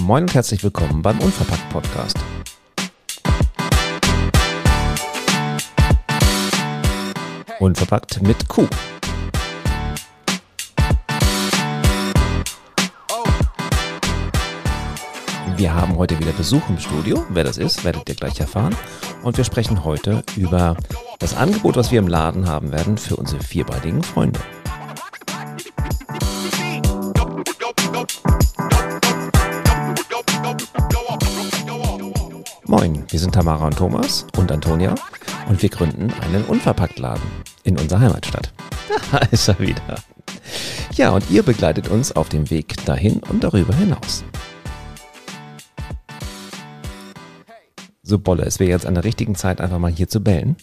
Moin und herzlich willkommen beim Unverpackt Podcast. Unverpackt mit Q. Wir haben heute wieder Besuch im Studio. Wer das ist, werdet ihr gleich erfahren. Und wir sprechen heute über das Angebot, was wir im Laden haben werden für unsere vierbeinigen Freunde. Moin, wir sind Tamara und Thomas und Antonia und wir gründen einen Unverpacktladen in unserer Heimatstadt. Da ist er wieder. Ja, und ihr begleitet uns auf dem Weg dahin und darüber hinaus. So Bolle, es wäre jetzt an der richtigen Zeit, einfach mal hier zu bellen.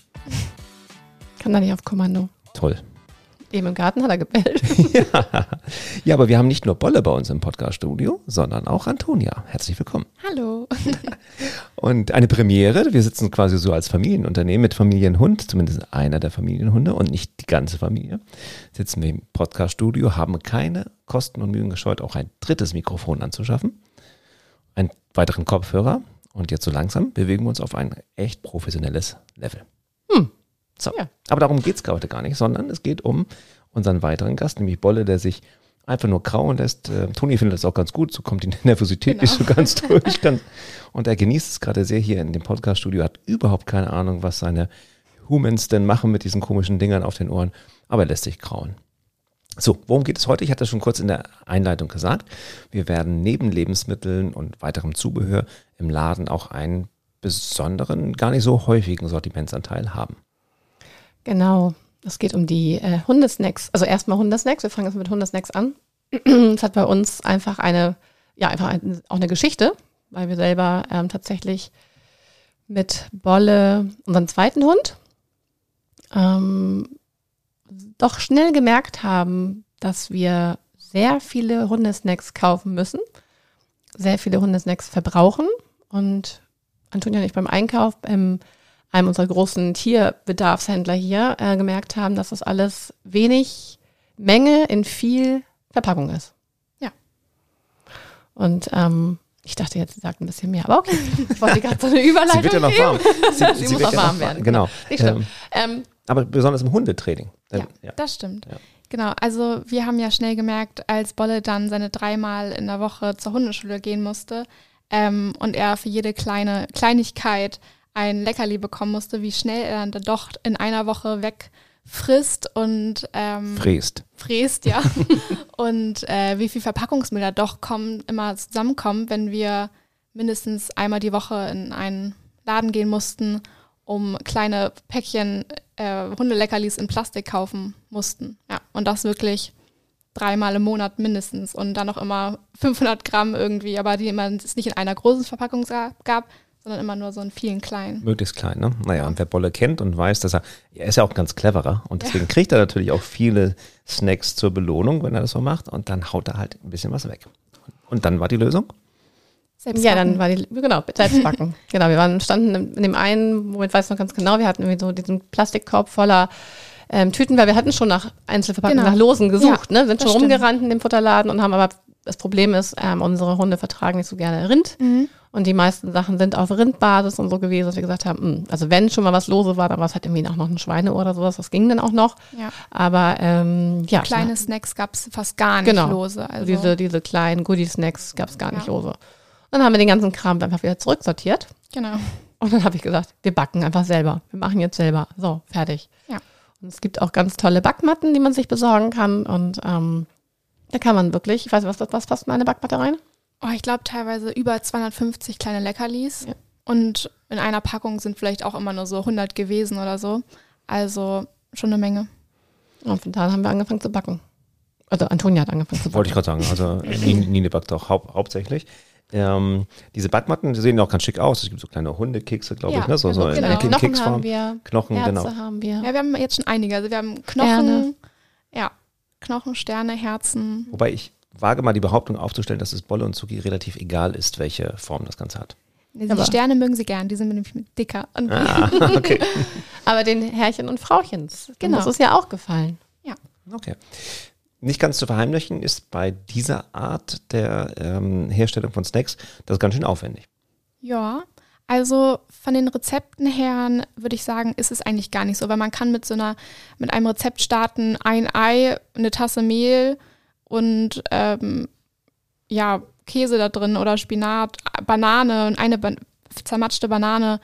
Kann da nicht auf Kommando. Toll. Eben im Garten hat er gebellt. ja. ja, aber wir haben nicht nur Bolle bei uns im Podcast-Studio, sondern auch Antonia. Herzlich willkommen. Hallo. Und eine Premiere. Wir sitzen quasi so als Familienunternehmen mit Familienhund, zumindest einer der Familienhunde und nicht die ganze Familie. Sitzen wir im Podcast-Studio, haben keine Kosten und Mühen gescheut, auch ein drittes Mikrofon anzuschaffen, einen weiteren Kopfhörer und jetzt so langsam bewegen wir uns auf ein echt professionelles Level. So. Ja. Aber darum geht es heute gar nicht, sondern es geht um unseren weiteren Gast, nämlich Bolle, der sich einfach nur grauen lässt. Äh, Toni findet das auch ganz gut, so kommt die Nervosität Genau. nicht so ganz durch. Ganz, und er genießt es gerade sehr hier in dem Podcast-Studio, hat überhaupt keine Ahnung, was seine Humans denn machen mit diesen komischen Dingern auf den Ohren, aber er lässt sich grauen. So, worum geht es heute? Ich hatte es schon kurz in der Einleitung gesagt. Wir werden neben Lebensmitteln und weiterem Zubehör im Laden auch einen besonderen, gar nicht so häufigen Sortimentsanteil haben. Genau. Es geht um die äh, Hundesnacks. Also erstmal Hundesnacks. Wir fangen jetzt mit Hundesnacks an. Es hat bei uns einfach eine, ja, einfach ein, auch eine Geschichte, weil wir selber ähm, tatsächlich mit Bolle, unseren zweiten Hund, ähm, doch schnell gemerkt haben, dass wir sehr viele Hundesnacks kaufen müssen, sehr viele Hundesnacks verbrauchen und Antonia und ich beim Einkauf beim einem unserer großen Tierbedarfshändler hier äh, gemerkt haben, dass das alles wenig Menge in viel Verpackung ist. Ja. Und ähm, ich dachte jetzt, sie sagt ein bisschen mehr, aber okay. Ich wollte gerade so eine Überleitung Sie wird ja noch warm. Sie muss wird auch ja warm werden, Genau. Nicht schlimm. Ähm, Ähm, aber besonders im Hundetraining. Ja. ja. Das stimmt. Ja. Genau, also wir haben ja schnell gemerkt, als Bolle dann seine dreimal in der Woche zur Hundeschule gehen musste ähm, und er für jede kleine Kleinigkeit ein Leckerli bekommen musste, wie schnell er dann doch in einer Woche wegfrisst und ähm, Fräst. fräst, ja. und äh, wie viel Verpackungsmüll da doch kommen, immer zusammenkommt, wenn wir mindestens einmal die Woche in einen Laden gehen mussten, um kleine Päckchen äh, Hundeleckerlis in Plastik kaufen mussten. Ja, und das wirklich dreimal im Monat mindestens und dann noch immer 500 Gramm irgendwie, aber die immer es nicht in einer großen Verpackung gab, sondern immer nur so in vielen kleinen. Möglichst klein, ne? Naja, und wer Bolle kennt und weiß, dass er, er ist ja auch ganz cleverer und deswegen kriegt er natürlich auch viele Snacks zur Belohnung, wenn er das so macht und dann haut er halt ein bisschen was weg. Und dann war die Lösung? Selbst ja, dann war die, genau, selbst backen. genau, wir waren, standen in dem einen, Moment weiß ich noch ganz genau, wir hatten irgendwie so diesen Plastikkorb voller ähm, Tüten, weil wir hatten schon nach Einzelverpackungen, Genau. nach Losen gesucht, ne? sind schon stimmt. rumgerannt in dem Futterladen und haben aber, das Problem ist, ähm, unsere Hunde vertragen nicht so gerne Rind. Mhm. Und die meisten Sachen sind auf Rindbasis und so gewesen, dass wir gesagt haben, mh, also wenn schon mal was lose war, dann war es halt irgendwie auch noch ein Schweineohr oder sowas, das ging dann auch noch. Ja. Aber ähm, ja, Kleine Snacks gab es fast gar nicht Genau. lose. Also diese, diese kleinen Goodie-Snacks gab es gar nicht Ja. lose. Dann haben wir den ganzen Kram einfach wieder zurücksortiert. genau. Und dann habe ich gesagt, wir backen einfach selber. Wir machen jetzt selber. So, fertig. Ja. Und es gibt auch ganz tolle Backmatten, die man sich besorgen kann. Und ähm, da kann man wirklich, ich weiß nicht, was, was passt in eine Backmatte rein? Oh, ich glaube teilweise über 250 kleine Leckerlis. Ja. Und in einer Packung sind vielleicht auch immer nur so 100 gewesen oder so. Also schon eine Menge. Und von da haben wir angefangen zu backen. Also Antonia hat angefangen zu backen. Wollte ich gerade sagen. Also Nine backt auch hau hauptsächlich. Ähm, diese Backmatten, die sehen auch ganz schick aus. Es gibt so kleine Hundekekse, glaube Ja, ich, ne? So, so genau. in Knochen Keksform. haben wir, Knochen, Herze genau. haben wir. Ja, wir haben jetzt schon einige. Also wir haben Knochen, Sterne. ja, Knochen, Sterne, Herzen. Wobei ich wage mal die Behauptung aufzustellen, dass es Bolle und Zuki relativ egal ist, welche Form das Ganze hat. Die Aber- Sterne mögen sie gern, die sind nämlich dicker. Und Ah, okay. Aber den Herrchen und Frauchens, Genau. das ist ja auch gefallen. okay. nicht ganz zu verheimlichen ist bei dieser Art der ähm, Herstellung von Snacks das ist ganz schön aufwendig. Ja, also von den Rezepten her würde ich sagen, ist es eigentlich gar nicht so, weil man kann mit so einer, mit einem Rezept starten, ein Ei, eine Tasse Mehl und ähm, ja, Käse da drin oder Spinat, Banane und eine ba zermatschte Banane.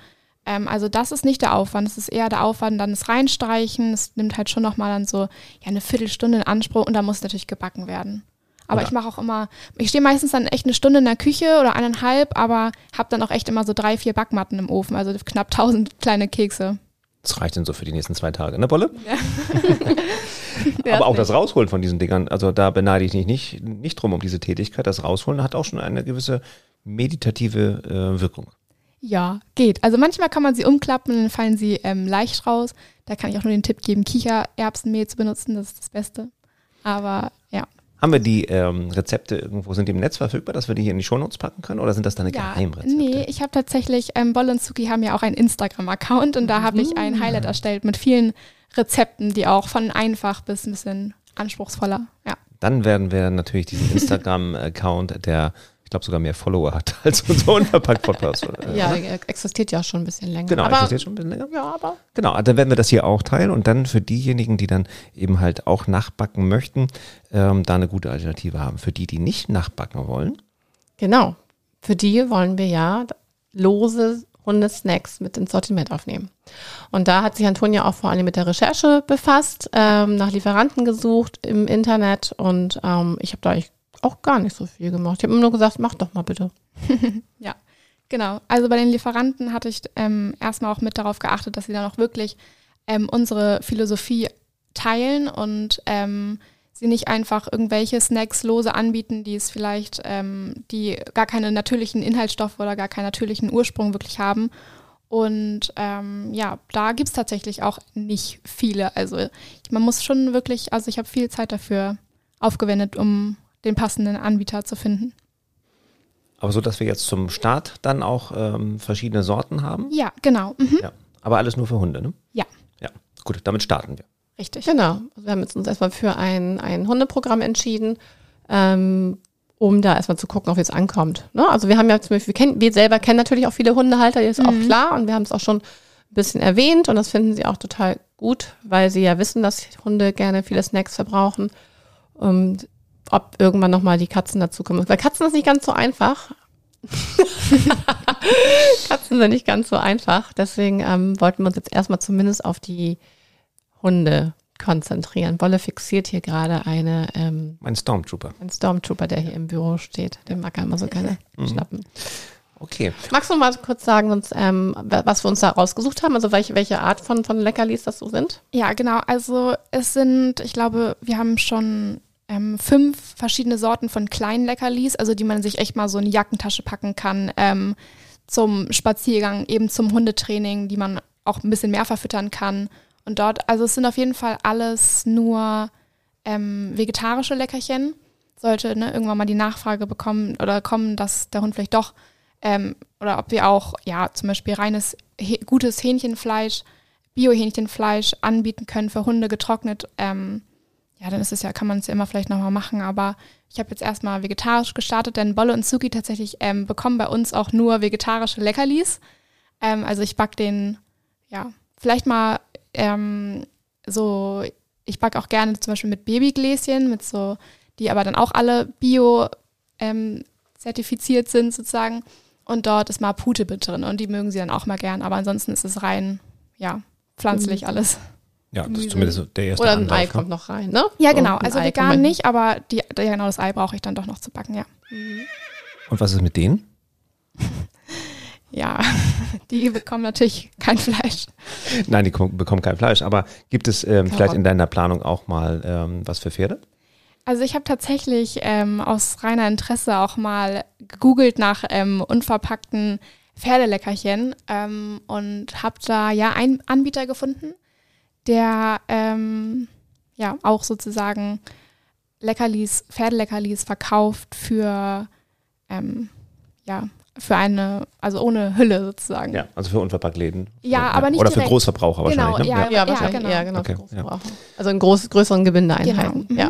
Ähm, also das ist nicht der Aufwand, es ist eher der Aufwand, dann das Reinstreichen. Es nimmt halt schon nochmal dann so ja, eine Viertelstunde in Anspruch und da muss natürlich gebacken werden. Aber Oder? ich mache auch immer, ich stehe meistens dann echt eine Stunde in der Küche oder eineinhalb, aber habe dann auch echt immer so drei, vier Backmatten im Ofen, also knapp tausend kleine Kekse. Das reicht dann so für die nächsten zwei Tage, ne, Bolle? Ja, Aber auch das Rausholen von diesen Dingern, also da beneide ich mich nicht, nicht drum um diese Tätigkeit. Das Rausholen hat auch schon eine gewisse meditative äh, Wirkung. Ja, geht. Also manchmal kann man sie umklappen, dann fallen sie ähm, leicht raus. Da kann ich auch nur den Tipp geben, Kichererbsenmehl zu benutzen, das ist das Beste. Aber ja. Haben wir die ähm, Rezepte irgendwo, sind die im Netz verfügbar, dass wir die hier in die Shownotes packen können oder sind das deine ja Geheimrezepte? nee, ich habe tatsächlich, ähm, Bolle und Zuki haben ja auch einen Instagram-Account und da habe ich ein Highlight erstellt mit vielen Rezepten, die auch von einfach bis ein bisschen anspruchsvoller. Ja. Dann werden wir natürlich diesen Instagram-Account, der, ich glaube, sogar mehr Follower hat als unser unverpackt Podcast. äh, Ja, existiert ja schon ein bisschen länger. Genau, aber, existiert schon ein bisschen länger. Ja, aber Genau, dann werden wir das hier auch teilen und dann für diejenigen, die dann eben halt auch nachbacken möchten, ähm, da eine gute Alternative haben. Für die, die nicht nachbacken wollen, genau. Für die wollen wir ja lose Hundesnacks mit ins Sortiment aufnehmen. Und da hat sich Antonia auch vor allem mit der Recherche befasst, ähm, nach Lieferanten gesucht im Internet und ähm, ich habe da eigentlich auch gar nicht so viel gemacht. Ich habe immer nur gesagt, mach doch mal bitte. Ja, genau. Also bei den Lieferanten hatte ich ähm, erstmal auch mit darauf geachtet, dass sie dann auch wirklich ähm, unsere Philosophie teilen und ähm, sie nicht einfach irgendwelche Snacks lose anbieten, die es vielleicht, ähm, die gar keine natürlichen Inhaltsstoffe oder gar keinen natürlichen Ursprung wirklich haben. Und ähm, ja, da gibt es tatsächlich auch nicht viele. Also man muss schon wirklich, also ich habe viel Zeit dafür aufgewendet, um den passenden Anbieter zu finden. aber so, dass wir jetzt zum Start dann auch ähm, verschiedene Sorten haben. Ja, genau. Mhm. Ja, aber alles nur für Hunde, ne? Ja. Ja, gut, damit starten wir. Richtig. Genau. Also wir haben jetzt uns erstmal für ein, ein Hundeprogramm entschieden, ähm, um da erstmal zu gucken, ob es ankommt. Ne? Also wir haben ja zum Beispiel, wir, kennen, wir selber kennen natürlich auch viele Hundehalter, das ist auch klar und wir haben es auch schon ein bisschen erwähnt und das finden sie auch total gut, weil sie ja wissen, dass Hunde gerne viele Snacks verbrauchen. Und ob irgendwann nochmal die Katzen dazukommen. Weil Katzen ist nicht ganz so einfach. Katzen sind nicht ganz so einfach. Deswegen ähm, wollten wir uns jetzt erstmal zumindest auf die Hunde konzentrieren. Bolle fixiert hier gerade eine, ähm, Mein Stormtrooper. einen Stormtrooper, der hier im Büro steht. Den mag er immer so gerne schnappen. Okay. Magst du mal kurz sagen, uns, ähm, was wir uns da rausgesucht haben? Also welche, welche Art von, von Leckerlis das so sind? Ja, genau. Also es sind, ich glaube, wir haben schon ähm, fünf verschiedene Sorten von kleinen Leckerlis, also die man sich echt mal so in die Jackentasche packen kann, ähm, zum Spaziergang, eben zum Hundetraining, die man auch ein bisschen mehr verfüttern kann. Und dort, also es sind auf jeden Fall alles nur ähm, vegetarische Leckerchen. Sollte ne, irgendwann mal die Nachfrage bekommen oder kommen, dass der Hund vielleicht doch ähm, oder ob wir auch ja zum Beispiel reines gutes Hähnchenfleisch, Bio-Hähnchenfleisch anbieten können für Hunde getrocknet. Ähm, ja, dann ist es ja, kann man es ja immer vielleicht nochmal machen, aber ich habe jetzt erstmal vegetarisch gestartet, denn Bolle und Suki tatsächlich ähm, bekommen bei uns auch nur vegetarische Leckerlis. Ähm, also ich back den, ja, vielleicht mal ähm, so, ich back auch gerne zum Beispiel mit Babygläschen, mit so, die aber dann auch alle bio ähm, zertifiziert sind sozusagen. Und dort ist mal Pute mit drin und die mögen sie dann auch mal gern. Aber ansonsten ist es rein, ja, pflanzlich alles. Ja, das ist zumindest so der erste Oder ein Anlauf, Ei ne? kommt noch rein, ne? Ja, So, genau. Also Ei vegan nicht, aber die, ja, genau, das Ei brauche ich dann doch noch zu backen, ja. Und was ist mit denen? Ja, die bekommen natürlich kein Fleisch. Nein, die kom- bekommen kein Fleisch. Aber gibt es ähm, vielleicht in deiner Planung auch mal ähm, was für Pferde? Also ich habe tatsächlich ähm, aus reiner Interesse auch mal gegoogelt nach ähm, unverpackten Pferdeleckerchen ähm, und habe da ja einen Anbieter gefunden, der ähm, ja auch sozusagen Leckerlis, Pferdeleckerlis verkauft für ja für eine, also ohne Hülle sozusagen. Ja, also für Unverpacktläden. Ja, aber nicht Oder für direkt. Großverbraucher Genau, wahrscheinlich. Ne? ja. Ja, wahrscheinlich genau. eher genau Okay, für Großverbraucher. Also in groß, größeren Gebindeeinheiten. Genau. Ja.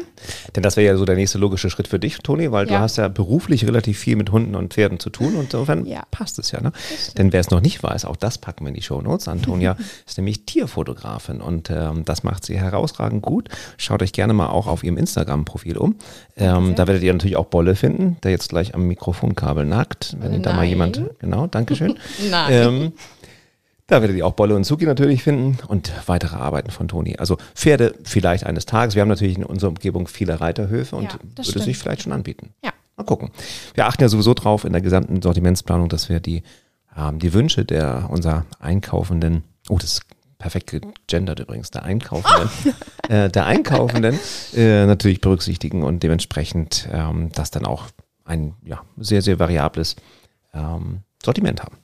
Denn das wäre ja so der nächste logische Schritt für dich, Toni, weil du Ja. hast ja beruflich relativ viel mit Hunden und Pferden zu tun und insofern Ja. passt es ja. Ne? Denn wer es noch nicht weiß, auch das packen wir in die Show Notes. Antonia ist nämlich Tierfotografin und ähm, das macht sie herausragend gut. Schaut euch gerne mal auch auf ihrem Instagram-Profil um. Ähm, da werdet ihr natürlich auch Bolle finden, der jetzt gleich am Mikrofonkabel nagt. Wenn da mal jemand, genau, Dankeschön. Nein. Ähm, da werdet ihr auch Bolle und Suki natürlich finden und weitere Arbeiten von Toni. Also Pferde vielleicht eines Tages. Wir haben natürlich in unserer Umgebung viele Reiterhöfe und Ja, würde das sich stimmt. vielleicht schon anbieten. Ja. Mal gucken. Wir achten ja sowieso drauf in der gesamten Sortimentsplanung, dass wir die, ähm, die Wünsche der unserer Einkaufenden, oh, das ist perfekt gegendert übrigens, der Einkaufenden, äh, der Einkaufenden äh, natürlich berücksichtigen und dementsprechend ähm, das dann auch ein ja, sehr, sehr variables ähm, Sortiment haben.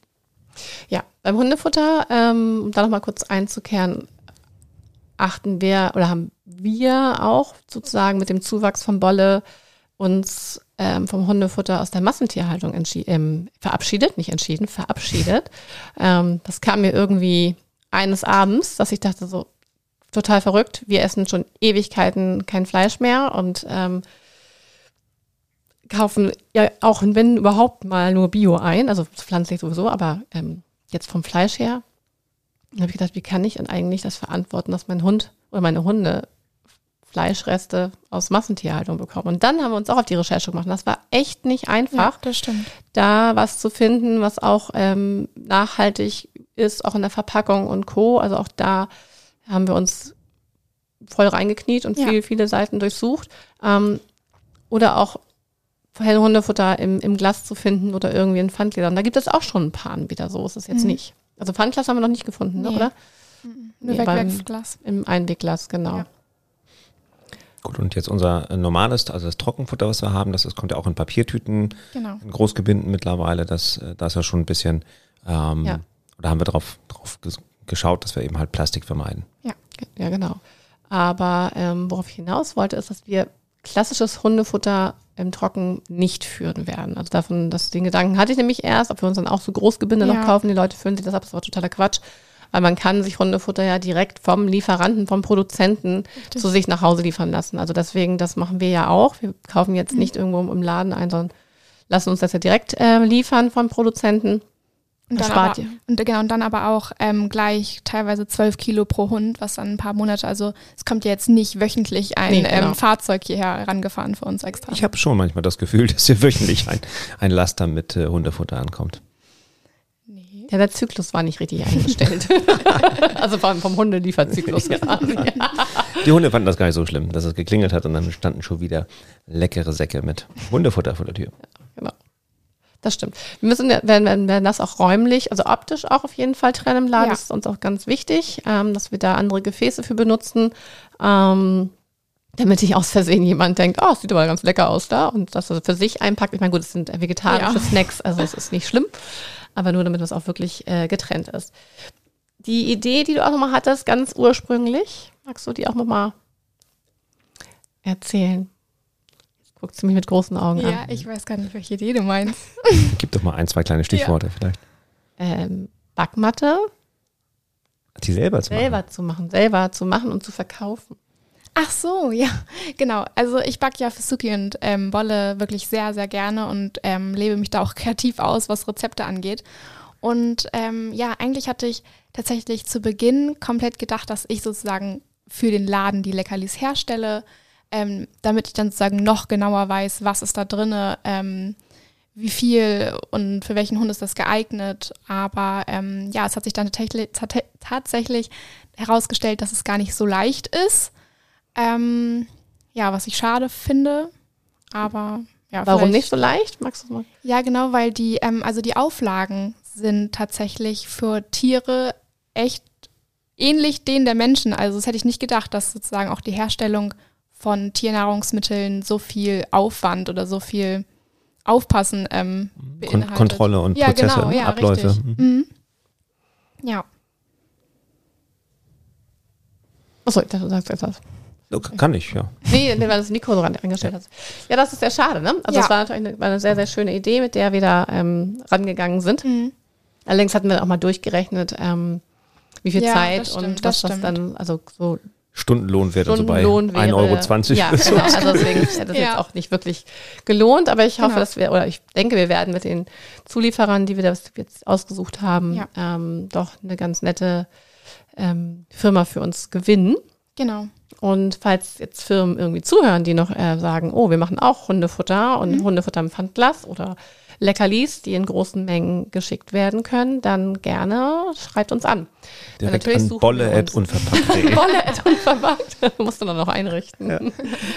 Ja, beim Hundefutter, ähm, um da nochmal kurz einzukehren, achten wir oder haben wir auch sozusagen mit dem Zuwachs von Bolle uns ähm, vom Hundefutter aus der Massentierhaltung ähm, verabschiedet, nicht entschieden, verabschiedet. Ähm, das kam mir irgendwie eines Abends, dass ich dachte so, total verrückt, wir essen schon Ewigkeiten kein Fleisch mehr und ähm, kaufen ja auch, wenn überhaupt mal nur Bio ein, also pflanzlich sowieso, aber ähm, jetzt vom Fleisch her. Dann habe ich gedacht, wie kann ich denn eigentlich das verantworten, dass mein Hund oder meine Hunde Fleischreste aus Massentierhaltung bekommen? Und dann haben wir uns auch auf die Recherche gemacht. Und das war echt nicht Ja, einfach, das stimmt. da was zu finden, was auch ähm, nachhaltig ist, auch in der Verpackung und Co. Also auch da haben wir uns voll reingekniet und Ja. viel, viele Seiten durchsucht. Ähm, oder auch Hundefutter im, im Glas zu finden oder irgendwie in Pfandleder. Und da gibt es auch schon ein paar Anbieter, so ist es jetzt Mhm. nicht. Also Pfandglas haben wir noch nicht gefunden, ne, Nee. oder? Nur Nee, beim- Wegwerfglas. Im Einwegglas, genau. Ja. Gut, und jetzt unser äh, normales, also das Trockenfutter, was wir haben, das, das kommt ja auch in Papiertüten, Genau. in Großgebinden mittlerweile. Das, äh, da ist ja schon ein bisschen, ähm, Ja. da haben wir drauf, drauf ges- geschaut, dass wir eben halt Plastik vermeiden. Ja, genau. Aber ähm, worauf ich hinaus wollte, ist, dass wir klassisches Hundefutter im Trocken nicht führen werden. Also davon, dass den Gedanken hatte ich nämlich erst, ob wir uns dann auch so Großgebinde Ja. noch kaufen, die Leute führen sich das ab, das war totaler Quatsch. Weil man kann sich Hundefutter ja direkt vom Lieferanten, vom Produzenten Richtig. zu sich nach Hause liefern lassen. Also deswegen, das machen wir ja auch. Wir kaufen jetzt Mhm. nicht irgendwo im Laden ein, sondern lassen uns das ja direkt äh, liefern vom Produzenten. Und Das dann, spart aber, ihr. und genau, und dann aber auch ähm, gleich teilweise 12 Kilo pro Hund, was dann ein paar Monate, also es kommt ja jetzt nicht wöchentlich ein Nee, genau. ähm, Fahrzeug hierher rangefahren für uns extra. Ich habe schon manchmal das Gefühl, dass hier wöchentlich ein, ein Laster mit äh, Hundefutter ankommt. nee. Ja, der Zyklus war nicht richtig eingestellt. also vom, vom Hundelieferzyklus quasi. Die Hunde fanden das gar nicht so schlimm, dass es geklingelt hat und dann standen schon wieder leckere Säcke mit Hundefutter vor der Tür. Genau. Das stimmt. Wir müssen, werden, werden, werden das auch räumlich, also optisch auch auf jeden Fall trennen im Laden. Ja. Das ist uns auch ganz wichtig, ähm, dass wir da andere Gefäße für benutzen, ähm, damit nicht aus Versehen jemand denkt, oh, es sieht aber ganz lecker aus da und das er für sich einpackt. Ich meine, gut, es sind vegetarische Ja. Snacks, also es ist nicht schlimm, aber nur damit es auch wirklich äh, getrennt ist. Die Idee, die du auch nochmal hattest, ganz ursprünglich, magst du die auch nochmal erzählen? Guckt sie mich mit großen Augen an. Ja, ich weiß gar nicht, welche Idee du meinst. Gib doch mal ein, zwei kleine Stichworte vielleicht. ähm, Backmatte Die selber zu machen. selber zu machen, selber zu machen und zu verkaufen. Ach so, ja, genau. Also ich backe ja für Suki und ähm, Bolle wirklich sehr, sehr gerne und ähm, lebe mich da auch kreativ aus, was Rezepte angeht. Und ähm, ja, eigentlich hatte ich tatsächlich zu Beginn komplett gedacht, dass ich sozusagen für den Laden die Leckerlis herstelle, ähm, damit ich dann sozusagen noch genauer weiß, was ist da drinne, ähm, wie viel und für welchen Hund ist das geeignet. Aber ähm, ja, es hat sich dann tatsächlich, herausgestellt, dass es gar nicht so leicht ist. Ähm, ja, was ich schade finde. Aber ja, Warum nicht so leicht? Magst du das mal? ja, genau, weil die, ähm, also die Auflagen sind tatsächlich für Tiere echt ähnlich denen der Menschen. Also das hätte ich nicht gedacht, dass sozusagen auch die Herstellung von Tiernahrungsmitteln so viel Aufwand oder so viel Aufpassen ähm, Kon beinhaltet. Kontrolle und ja, Prozesse, genau, ja, Abläufe. Mhm. Mhm. Ja, Achso, ich dachte, du sagst etwas. So, Kann ich, ja. Nee, weil das Nico so angestellt hat. Ja, das ist sehr schade, ne? Also Ja. es war natürlich eine, war eine sehr, sehr schöne Idee, mit der wir da ähm, rangegangen sind. Mhm. Allerdings hatten wir auch mal durchgerechnet, ähm, wie viel Ja, Zeit das stimmt, und das was das stimmt. dann, also so Stundenlohn wäre also bei Stundenlohn wäre. 1,20 Euro. Ja, genau. Also deswegen hätte das Ja. jetzt auch nicht wirklich gelohnt, aber ich hoffe, Genau. dass wir, oder ich denke, wir werden mit den Zulieferern, die wir das jetzt ausgesucht haben, Ja. ähm, doch eine ganz nette ähm, Firma für uns gewinnen. Genau. Und falls jetzt Firmen irgendwie zuhören, die noch äh, sagen, oh, wir machen auch Hundefutter und Mhm. Hundefutter im Pfandglas oder Leckerlis, die in großen Mengen geschickt werden können, dann gerne schreibt uns an. Direkt natürlich an suchen bolle wir at uns- unverpackt.de. Wolle at unverpackt. Musst du dann noch einrichten. Nein,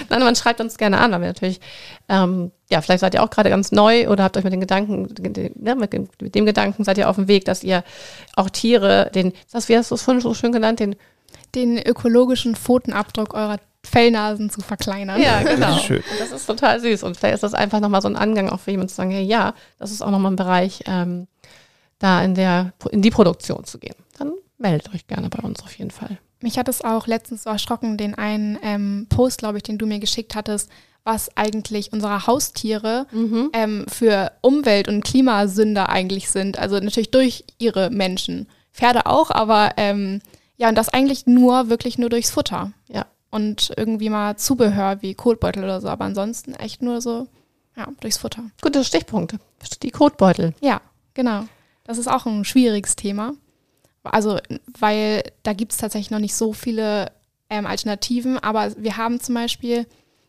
man schreibt uns gerne an, weil wir natürlich, ähm, ja, vielleicht seid ihr auch gerade ganz neu oder habt euch mit den Gedanken, ne, mit, dem- mit dem Gedanken seid ihr auf dem Weg, dass ihr auch Tiere, den, das, wie hast du es vorhin so schön genannt, den Den ökologischen Pfotenabdruck eurer Fellnasen zu verkleinern. Ja, genau. ist schön. Und das ist total süß. Und vielleicht ist das einfach nochmal so ein Angang auch für jemanden zu sagen, hey, ja, das ist auch nochmal ein Bereich, ähm, da in, der, in die Produktion zu gehen. Dann meldet euch gerne bei uns auf jeden Fall. Mich hat es auch letztens so erschrocken, den einen ähm, Post, glaube ich, den du mir geschickt hattest, was eigentlich unsere Haustiere ähm, für Umwelt- und Klimasünder eigentlich sind. Also natürlich durch ihre Menschen. Pferde auch, aber ähm, ja, und das eigentlich nur, wirklich nur durchs Futter. Ja. Und irgendwie mal Zubehör wie Kotbeutel oder so, aber ansonsten echt nur so, ja, durchs Futter. Gute Stichpunkte. Die Kotbeutel. Ja, genau. Das ist auch ein schwieriges Thema. Also, weil da gibt es tatsächlich noch nicht so viele ähm, Alternativen, aber wir haben zum Beispiel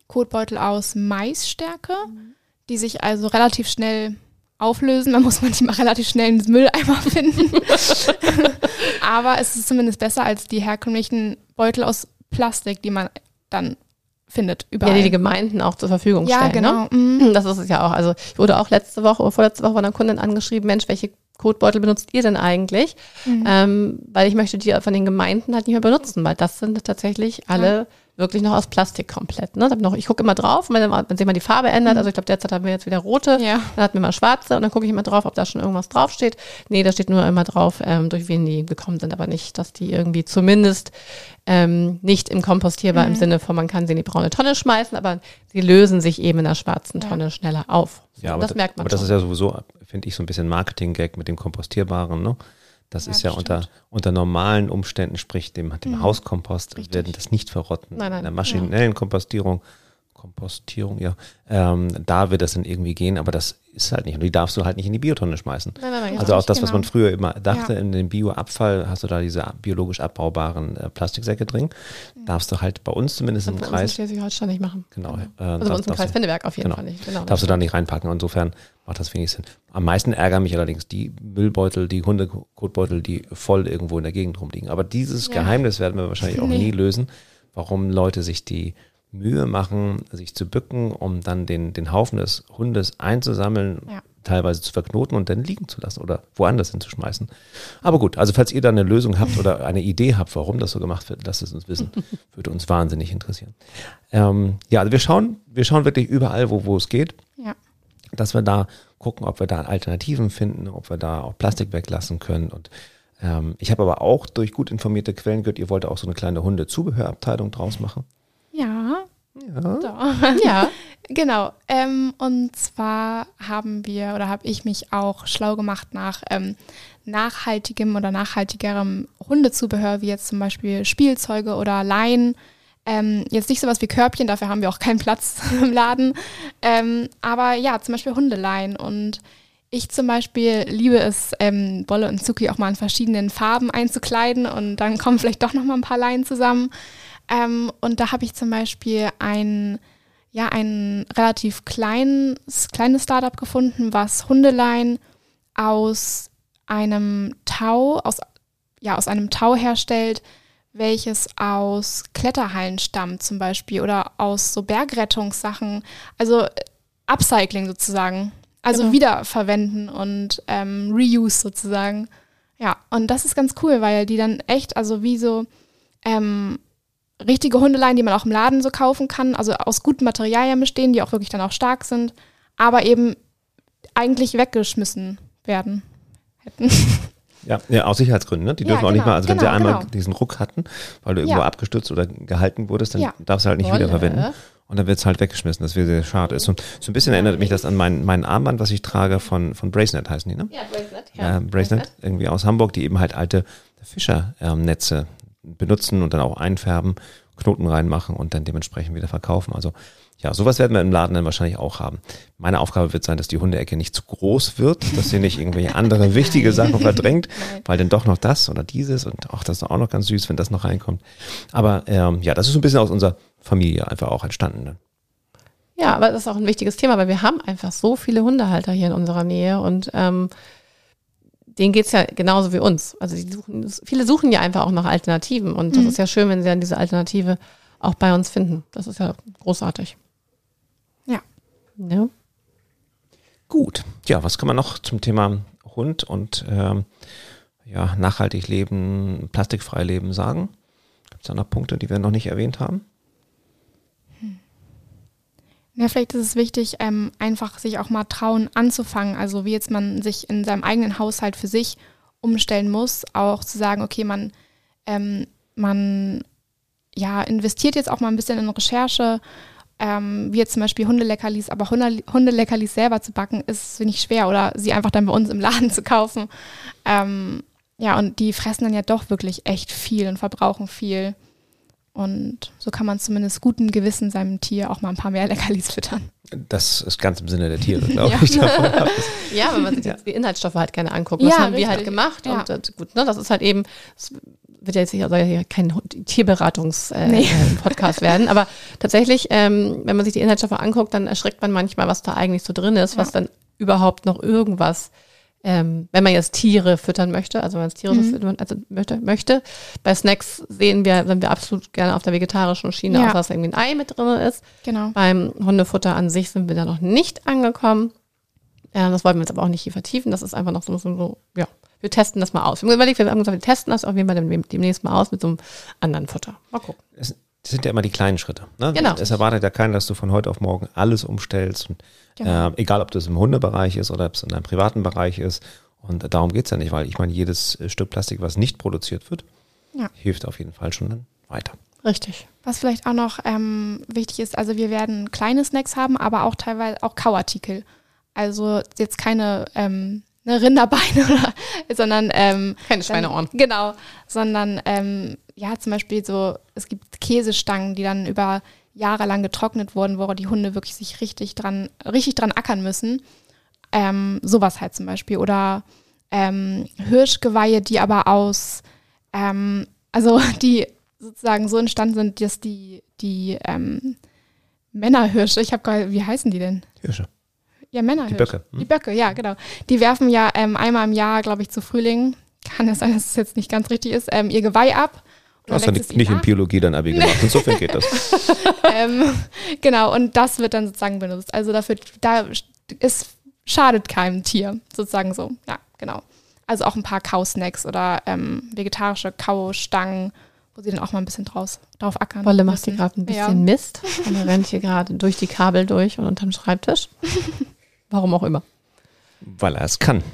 Kotbeutel aus Maisstärke, die sich also relativ schnell auflösen. Da muss man die mal relativ schnell ins Mülleimer finden. aber es ist zumindest besser als die herkömmlichen Beutel aus Plastik, die man dann findet Ja, überall. die die Gemeinden auch zur Verfügung Ja, stellen. genau. Ne? Das ist es ja auch. Also ich wurde auch letzte Woche oder vorletzte Woche von einer Kundin angeschrieben, Mensch, welche Kotbeutel benutzt ihr denn eigentlich? Mhm. Ähm, weil ich möchte die von den Gemeinden halt nicht mehr benutzen, weil das sind tatsächlich alle wirklich noch aus Plastik komplett. Ne? Noch- Ich gucke immer drauf, wenn, wenn sich mal die Farbe ändert, also ich glaube, derzeit haben wir jetzt wieder rote, Mhm. Ja. dann hatten wir mal schwarze und dann gucke ich immer drauf, ob da schon irgendwas draufsteht. Nee, da steht nur immer drauf, ähm, durch wen die gekommen sind, aber nicht, dass die irgendwie zumindest ähm, nicht im kompostierbar Mhm. im Sinne von, man kann sie in die braune Tonne schmeißen, aber sie lösen sich eben in der schwarzen Ja. Tonne schneller auf. Ja, aber das merkt man Aber das schon. ist ja sowieso, finde ich, so ein bisschen Marketing-Gag mit dem Kompostierbaren. Ne? Das Ja, ist ja unter, unter normalen Umständen, sprich dem, dem Hauskompost, Richtig. werden das nicht verrotten. Nein, nein, In der maschinellen Kompostierung, Kompostierung, ja, ähm, da wird das dann irgendwie gehen, aber das ist halt nicht. Und die darfst du halt nicht in die Biotonne schmeißen. Nein, nein, nein, Also auch das, was genau. man früher immer dachte, Ja. in den Bioabfall hast du da diese biologisch abbaubaren äh, Plastiksäcke drin. Darfst du halt bei uns zumindest im das uns in Kreis, Schleswig-Holstein nicht machen. genau, äh, Also bei uns im Kreis Pinneberg auf jeden genau. Fall nicht. Genau. darfst du da nicht reinpacken. Insofern macht das wenig Sinn. Am meisten ärgern mich allerdings die Müllbeutel, die Hundekotbeutel, die voll irgendwo in der Gegend rumliegen. Aber dieses Ja. Geheimnis werden wir wahrscheinlich auch nie lösen, warum Leute sich die Mühe machen, sich zu bücken, um dann den, den Haufen des Hundes einzusammeln, Ja. teilweise zu verknoten und dann liegen zu lassen oder woanders hinzuschmeißen. Aber gut, also falls ihr da eine Lösung habt oder eine Idee habt, warum das so gemacht wird, lasst es uns wissen. Würde uns wahnsinnig interessieren. Ähm, ja, also wir schauen, wir schauen wirklich überall, wo, wo es geht Ja. dass wir da gucken, ob wir da Alternativen finden, ob wir da auch Plastik weglassen können. Und ähm, ich habe aber auch durch gut informierte Quellen gehört, ihr wollt auch so eine kleine Hundezubehörabteilung draus machen. Ja. Ja. Ja, Genau. Ähm, und zwar haben wir oder habe ich mich auch schlau gemacht nach ähm, nachhaltigem oder nachhaltigerem Hundezubehör, wie jetzt zum Beispiel Spielzeuge oder Leinen. Ähm, jetzt nicht sowas wie Körbchen, dafür haben wir auch keinen Platz im Laden. Ähm, aber ja, zum Beispiel Hundeleien. Und ich zum Beispiel liebe es, ähm, Bolle und Zuki auch mal in verschiedenen Farben einzukleiden und dann kommen vielleicht doch noch mal ein paar Leinen zusammen. Ähm, und da habe ich zum Beispiel ein ja, ein relativ kleines, kleines Startup gefunden, was Hundeleien aus einem Tau, aus, ja, aus einem Tau herstellt, welches aus Kletterhallen stammt zum Beispiel oder aus so Bergrettungssachen, also äh, Upcycling sozusagen, also Genau. wiederverwenden und ähm, Reuse sozusagen. Ja, und das ist ganz cool, weil die dann echt, also wie so ähm, richtige Hundeleien, die man auch im Laden so kaufen kann, also aus guten Materialien bestehen, die auch wirklich dann auch stark sind, aber eben eigentlich weggeschmissen werden hätten. Ja, ja, aus Sicherheitsgründen. Ne? Die Ja, dürfen auch nicht genau, mal, also wenn sie genau, einmal genau. diesen Ruck hatten, weil du irgendwo Ja. abgestürzt oder gehalten wurdest, dann Ja. darfst du halt nicht Wolle. wiederverwenden. Und dann wird es halt weggeschmissen, das wäre sehr schade ist. Und so ein bisschen erinnert mich das an mein, mein Armband, was ich trage von, von Bracenet heißen die, ne? Ja, Bracelet. äh, Bracelet, irgendwie aus Hamburg, die eben halt alte Fischernetze benutzen und dann auch einfärben, Knoten reinmachen und dann dementsprechend wieder verkaufen. Also ja, sowas werden wir im Laden dann wahrscheinlich auch haben. Meine Aufgabe wird sein, dass die Hundeecke nicht zu groß wird, dass sie nicht irgendwelche andere wichtige Sachen verdrängt, weil dann doch noch das oder dieses und auch das ist auch noch ganz süß, wenn das noch reinkommt. Aber ähm, ja, das ist so ein bisschen aus unserer Familie einfach auch entstanden. Dann. Ja, aber das ist auch ein wichtiges Thema, weil wir haben einfach so viele Hundehalter hier in unserer Nähe und ähm, denen geht's ja genauso wie uns. Also die suchen, viele suchen ja einfach auch nach Alternativen und das Mhm. ist ja schön, wenn sie dann diese Alternative auch bei uns finden. Das ist ja großartig. Ja. Ja. Gut. Ja, was kann man noch zum Thema Hund und ähm, ja, nachhaltig leben, plastikfrei leben sagen? Gibt es da noch Punkte, die wir noch nicht erwähnt haben? Ja, vielleicht ist es wichtig, ähm, einfach sich auch mal trauen anzufangen. Also wie jetzt man sich in seinem eigenen Haushalt für sich umstellen muss, auch zu sagen, okay, man, ähm, man ja, investiert jetzt auch mal ein bisschen in Recherche, ähm, wie jetzt zum Beispiel Hundeleckerlis, aber Hunde, Hundeleckerlis selber zu backen, ist finde ich schwer oder sie einfach dann bei uns im Laden zu kaufen. Ähm, ja, und die fressen dann ja doch wirklich echt viel und verbrauchen viel. Und so kann man zumindest guten Gewissen seinem Tier auch mal ein paar mehr Leckerlis füttern. Das ist ganz im Sinne der Tiere, glaube Ja. ich. Ja, wenn man sich jetzt die Inhaltsstoffe halt gerne anguckt. Das Ja, haben wir richtig. halt gemacht. Ja. Und das, gut, ne, das ist halt eben, es wird ja jetzt nicht, soll ja hier kein Tierberatungs-Podcast Nee. äh, Podcast werden. Aber tatsächlich, ähm, wenn man sich die Inhaltsstoffe anguckt, dann erschreckt man manchmal, was da eigentlich so drin ist, was dann überhaupt noch irgendwas, ähm, wenn man jetzt Tiere füttern möchte, also wenn man jetzt Tiere so Mhm. füttern also möchte, möchte. Bei Snacks sehen wir, sind wir absolut gerne auf der vegetarischen Schiene, Ja. auch dass irgendwie ein Ei mit drin ist. Genau. Beim Hundefutter an sich sind wir da noch nicht angekommen. Ja, das wollen wir jetzt aber auch nicht hier vertiefen. Das ist einfach noch so, so, so ja, wir testen das mal aus. Wir haben überlegt, wir haben gesagt, wir testen das auf jeden Fall dem- demnächst mal aus mit so einem anderen Futter. Mal gucken. Es das sind ja immer die kleinen Schritte. Ne? Genau. Es erwartet ja keiner, dass du von heute auf morgen alles umstellst. Und, Genau. äh, egal, ob das im Hundebereich ist oder ob es in deinem privaten Bereich ist. Und darum geht's ja nicht, weil ich meine, jedes äh, Stück Plastik, was nicht produziert wird, Ja. hilft auf jeden Fall schon dann weiter. Richtig. Was vielleicht auch noch ähm, wichtig ist, also wir werden kleine Snacks haben, aber auch teilweise auch Kauartikel. Also jetzt keine ähm, ne Rinderbeine, oder, sondern ähm, Keine Schweineohren. Dann, genau, sondern ähm, ja zum Beispiel so, es gibt Käsestangen, die dann über Jahre lang getrocknet wurden, wo die Hunde wirklich sich richtig dran, richtig dran ackern müssen. Ähm, sowas halt zum Beispiel. Oder ähm, Hirschgeweihe, die aber aus, ähm, also die sozusagen so entstanden sind, dass die, die ähm, Männerhirsche, ich habe gerade, wie heißen die denn? Hirsche. Ja, Männerhirsche. Die Böcke. hm? Die Böcke, ja, genau. Die werfen ja ähm, einmal im Jahr, glaube ich, zu Frühling, kann es sein, dass es jetzt nicht ganz richtig ist, ähm, ihr Geweih ab. Du hast ja dann nicht, nicht in. Biologie dein Abi gemacht. Insofern geht das. ähm, genau, und das wird dann sozusagen benutzt. Also dafür, da es schadet keinem Tier, sozusagen so. Ja, genau. Also auch ein paar Kausnacks oder ähm, vegetarische Kaustangen, wo sie dann auch mal ein bisschen draus, drauf ackern. Wolle macht hier gerade ein bisschen Ja. Mist und er rennt hier gerade durch die Kabel durch und unterm Schreibtisch. Warum auch immer. Weil er es kann.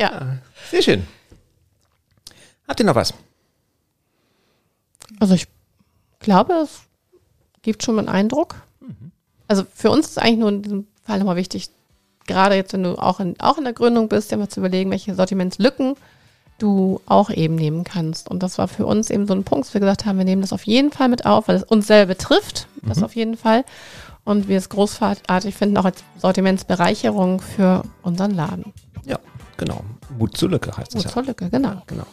Ja. Sehr schön. Habt ihr noch was? Also ich glaube, es gibt schon einen Eindruck. Also für uns ist eigentlich nur in diesem Fall nochmal wichtig, gerade jetzt, wenn du auch in, auch in der Gründung bist, dir mal zu überlegen, welche Sortimentslücken du auch eben nehmen kannst. Und das war für uns eben so ein Punkt, dass wir gesagt haben, wir nehmen das auf jeden Fall mit auf, weil es uns selber betrifft, das auf jeden Fall. Und wir es großartig finden, auch als Sortimentsbereicherung für unseren Laden. Ja, genau. Mut zur Lücke heißt es Gut ja. zur Lücke, genau. Genau.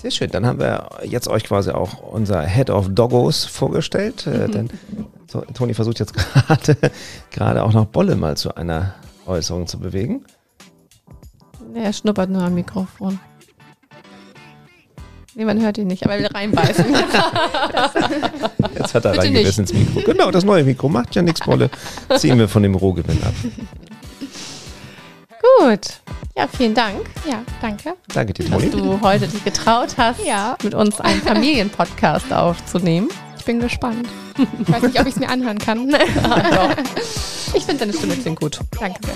Sehr schön. Dann haben wir jetzt euch quasi auch unser Head of Doggos vorgestellt. Äh, denn so, Toni versucht jetzt gerade gerade auch noch Bolle mal zu einer Äußerung zu bewegen. Er schnuppert nur am Mikrofon. Nee, man hört ihn nicht, aber er will reinbeißen. Jetzt hat er Bitte reingebissen ins Mikro. Genau, das neue Mikro macht ja nichts, Bolle. Ziehen wir von dem Rohgewinn ab. Gut. Ja, vielen Dank, Ja, danke. Danke dir, dass Toni. du heute dich getraut hast, Ja. mit uns einen Familienpodcast aufzunehmen. Ich bin gespannt. Ich weiß nicht, ob ich es mir anhören kann. Ich finde deine Stimme klingt gut. danke sehr.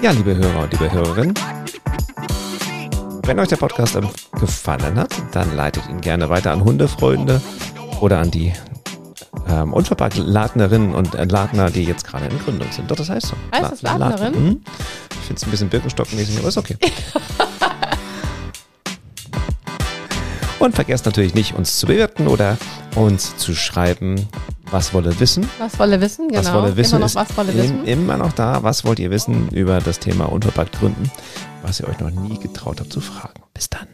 Ja, liebe Hörer und liebe Hörerinnen, wenn euch der Podcast gefallen hat, dann leitet ihn gerne weiter an Hundefreunde oder an die ähm, und für Ladnerinnen und Ladner, die jetzt gerade in Gründung sind. Doch, das heißt so. Heißt das Ladnerin? Ladner. Hm? Ich finde es ein bisschen Birkenstockmäßig, aber ist okay. und vergesst natürlich nicht, uns zu bewerten oder uns zu schreiben, was wolle wissen? Was wolle wissen, genau. Was wolle wissen immer noch, was wolle wissen. immer noch da. Was wollt ihr wissen über das Thema unverpackt gründen, was ihr euch noch nie getraut habt zu fragen. Bis dann.